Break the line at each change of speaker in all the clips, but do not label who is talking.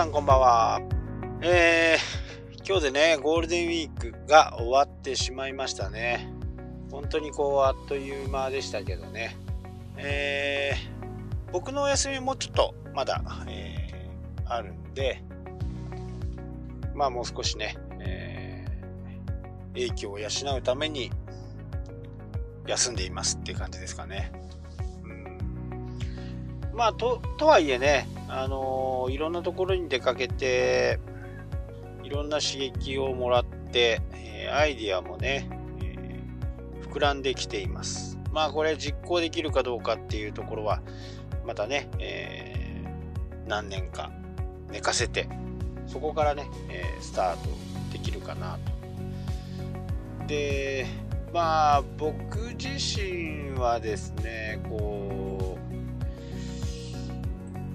さんこんばんは。えー、今日でね、ゴールデンウィークが終わってしまいましたね。本当にこう、あっという間でしたけどね。えー、僕のお休みもちょっとまだ、えー、あるんで、まあもう少しね、えー、影響を養うために休んでいますっていう感じですかね。まあ、と、とはいえね、あのー、いろんなところに出かけて、いろんな刺激をもらって、えー、アイディアもね、えー、膨らんできています。まあ、これ実行できるかどうかっていうところは、またね、え何年か寝かせて、そこからね、えスタートできるかなと。で、まあ、僕自身はですね、こう、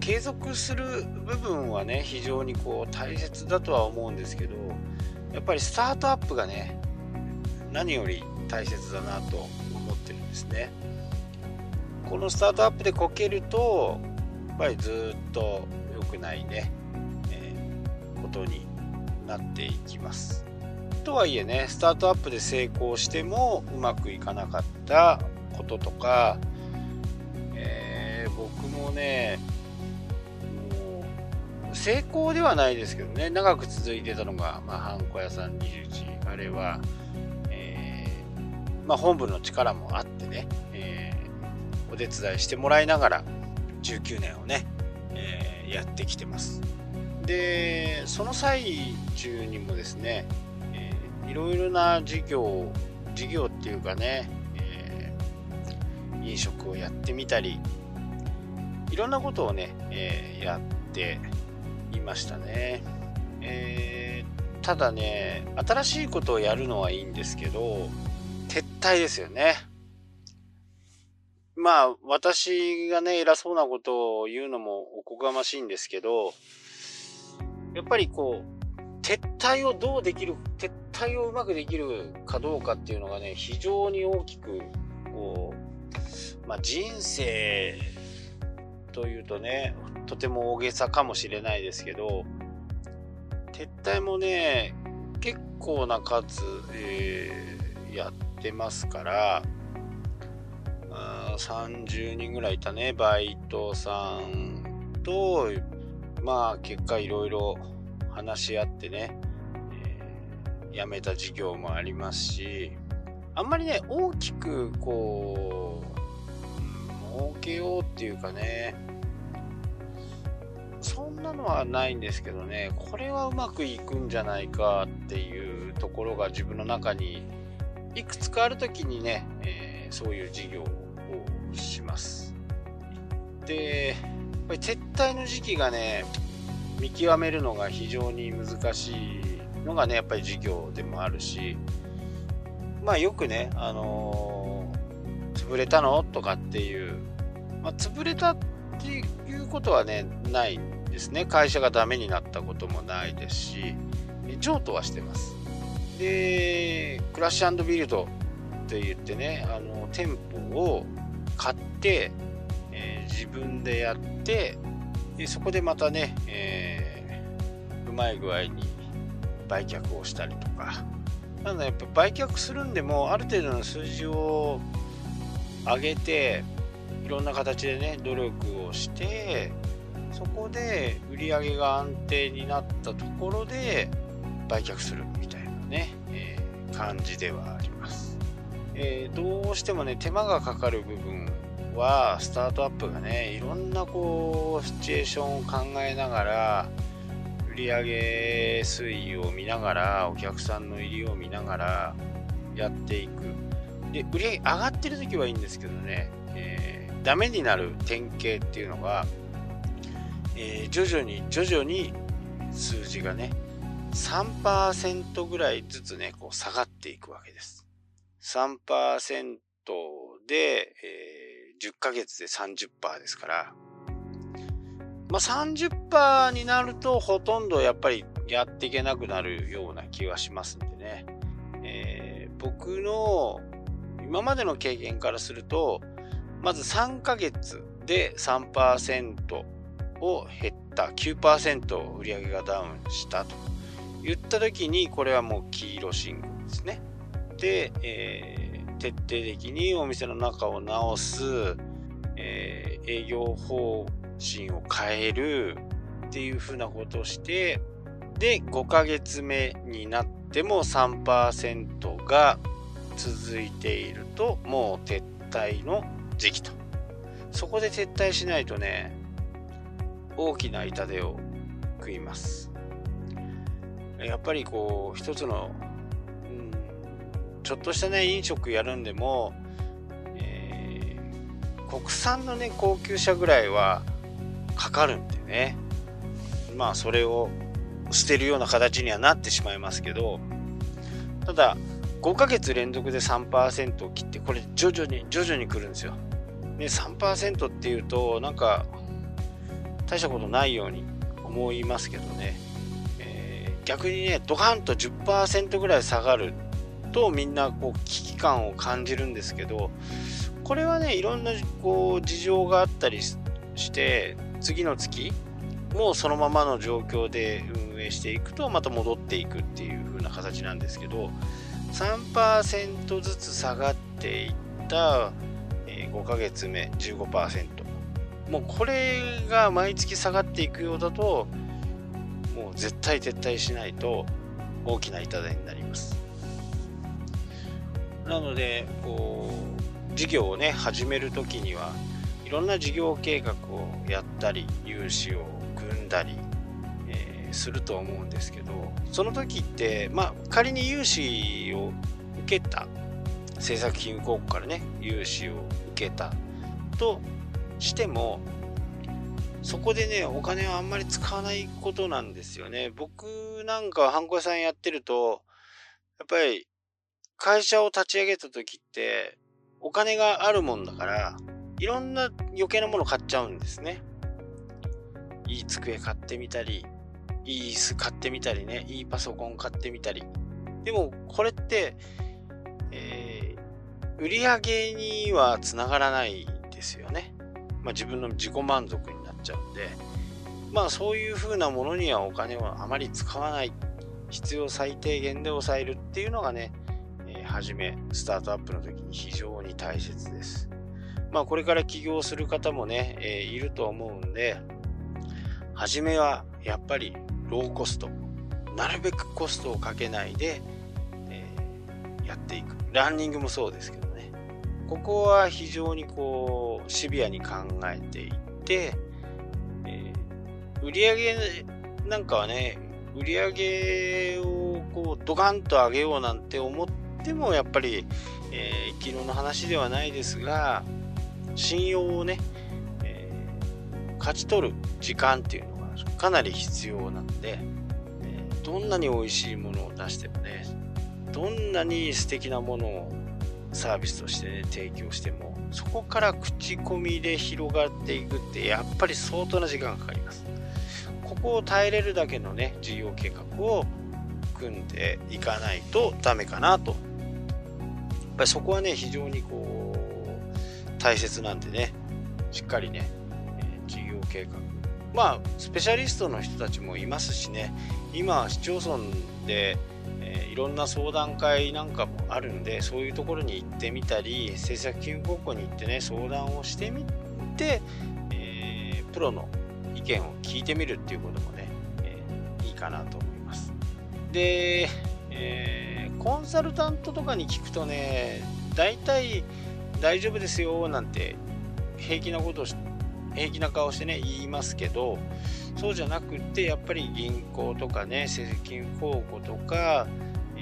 継続する部分はね非常にこう大切だとは思うんですけどやっぱりスタートアップがね何より大切だなと思ってるんですね。このスタートアップでこけるとやっぱりずっと良くないね、えー、ことになっていきます。とはいえねスタートアップで成功してもうまくいかなかったこととか、えー、僕もね成功ではないですけどね、長く続いてたのが、まあ、ハンコ屋さん21、あれは、えー、まあ、本部の力もあってね、えー、お手伝いしてもらいながら、19年をね、えー、やってきてます。で、その最中にもですね、えー、いろいろな事業、事業っていうかね、えー、飲食をやってみたり、いろんなことをね、えー、やっていましたね。えー、ただね、新しいことをやるのはいいんですけど、撤退ですよね。まあ、私がね、偉そうなことを言うのもおこがましいんですけど、やっぱりこう、撤退をどうできる、撤退をうまくできるかどうかっていうのがね、非常に大きく、こう、まあ、人生というとね、とても大げさかもしれないですけど、撤退もね、結構な数、えー、やってますから、30人ぐらいいたね、バイトさんと、まあ結果いろいろ話し合ってね、えー、辞めた事業もありますし、あんまりね、大きくこう、儲けようっていうかね、なのはないんですけどね、これはうまくいくんじゃないかっていうところが自分の中にいくつかある時にね、えー、そういう事業をします。で、やっぱり撤退の時期がね、見極めるのが非常に難しいのがね、やっぱり事業でもあるし、まあよくね、あのー、潰れたの？とかっていう、まあ、潰れたっていうことはね、ないんですね。会社がダメになったこともないですし譲渡はしてます。でクラッシュビルドって言ってねあの店舗を買って、えー、自分でやってでそこでまたね、えー、うまい具合に売却をしたりとか。なのでやっぱ売却するんでもある程度の数字を上げていろんな形でね努力をしてそこで売り上げが安定になったところで売却するみたいなね、えー、感じではあります、えー、どうしてもね手間がかかる部分はスタートアップがねいろんなこうシチュエーションを考えながら売上推移を見ながらお客さんの入りを見ながらやっていく。で売り上げ上がってる時はいいんですけどね、えー、ダメになる典型っていうのがえー、徐々に徐々に数字がね、3%ぐらいずつね、こう下がっていくわけです。3%で、えー、10ヶ月で30%ですから、まあ、30%になるとほとんどやっぱりやっていけなくなるような気はしますんでね、えー、僕の今までの経験からするとまず3ヶ月で3%を減った。9%売り上げがダウンしたと。言った時にこれはもう黄色信号ですね。で、えー、徹底的にお店の中を直す、えー、営業方針を変えるっていうふうなことをしてで5ヶ月目になっても3%が続いているともう撤退の時期と。そこで撤退しないとね大きな痛手を食いますやっぱりこう一つの、うん、ちょっとしたね飲食やるんでも、えー、国産のね高級車ぐらいはかかるんでねまあそれを捨てるような形にはなってしまいますけどただ5ヶ月連続で3%を切ってこれ徐々に徐々に来るんですよ。で3%っていうとなんか大したことないように思いますけどね、えー、逆にねドカンと10%ぐらい下がるとみんなこう危機感を感じるんですけどこれはねいろんなこう事情があったりして次の月もうそのままの状況で運営していくとまた戻っていくっていう風な形なんですけど3%ずつ下がっていった5ヶ月目15%もうこれが毎月下がっていくようだともう絶対撤退しないと大きな痛手になります。なのでこう事業をね始める時にはいろんな事業計画をやったり融資を組んだり、えー、すると思うんですけどその時ってまあ仮に融資を受けた政策金融公庫からね融資を受けたとしてもそこでねお金をあんまり使わないことなんですよね。僕なんかはハンコ屋さんやってるとやっぱり会社を立ち上げた時ってお金があるもんだからいろんな余計なもの買っちゃうんですね。いい机買ってみたりいい椅子買ってみたりねいいパソコン買ってみたり。でもこれって、えー、売り上げにはつながらないですよね。まあ、自分の自己満足になっちゃうんでまあそういう風なものにはお金をあまり使わない。必要最低限で抑えるっていうのがね、えー、初めスタートアップの時に非常に大切です。まあこれから起業する方もね、えー、いると思うんで初めはやっぱりローコスト。なるべくコストをかけないで、えー、やっていく。ランニングもそうですけどね。ここは非常にこうシビアに考えていって、えー、売上なんかはね売上をこうドカンと上げようなんて思ってもやっぱり、えー、昨日の話ではないですが信用をね、えー、勝ち取る時間っていうのがかなり必要なんで、えー、どんなに美味しいものを出してもねどんなに素敵なものをサービスとして、ね、提供してもそこから口コミで広がっていくってやっぱり相当な時間がかかります。ここを耐えれるだけのね事業計画を組んでいかないとダメかなと。やっぱりそこはね非常にこう大切なんでねしっかりね、え事業計画。まあスペシャリストの人たちもいますしね今市町村でえいろんな相談会なんかもあるんでそういうところに行ってみたり政策金融高校に行ってね相談をしてみて、えー、プロの意見を聞いてみるっていうこともね、えー、いいかなと思います。で、え、コンサルタントとかに聞くとね大体大丈夫ですよなんて平気なことを平気な顔してね言いますけどそうじゃなくってやっぱり銀行とかね政金公庫とか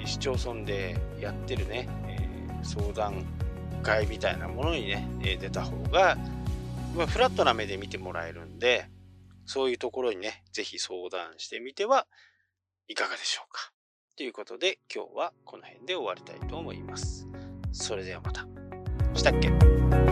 市町村でやってるね、えー、相談会みたいなものにね、え出た方が、まあ、フラットな目で見てもらえるんで、そういうところにね、ぜひ相談してみてはいかがでしょうか。ということで、今日はこの辺で終わりたいと思います。それではまた。したっけ？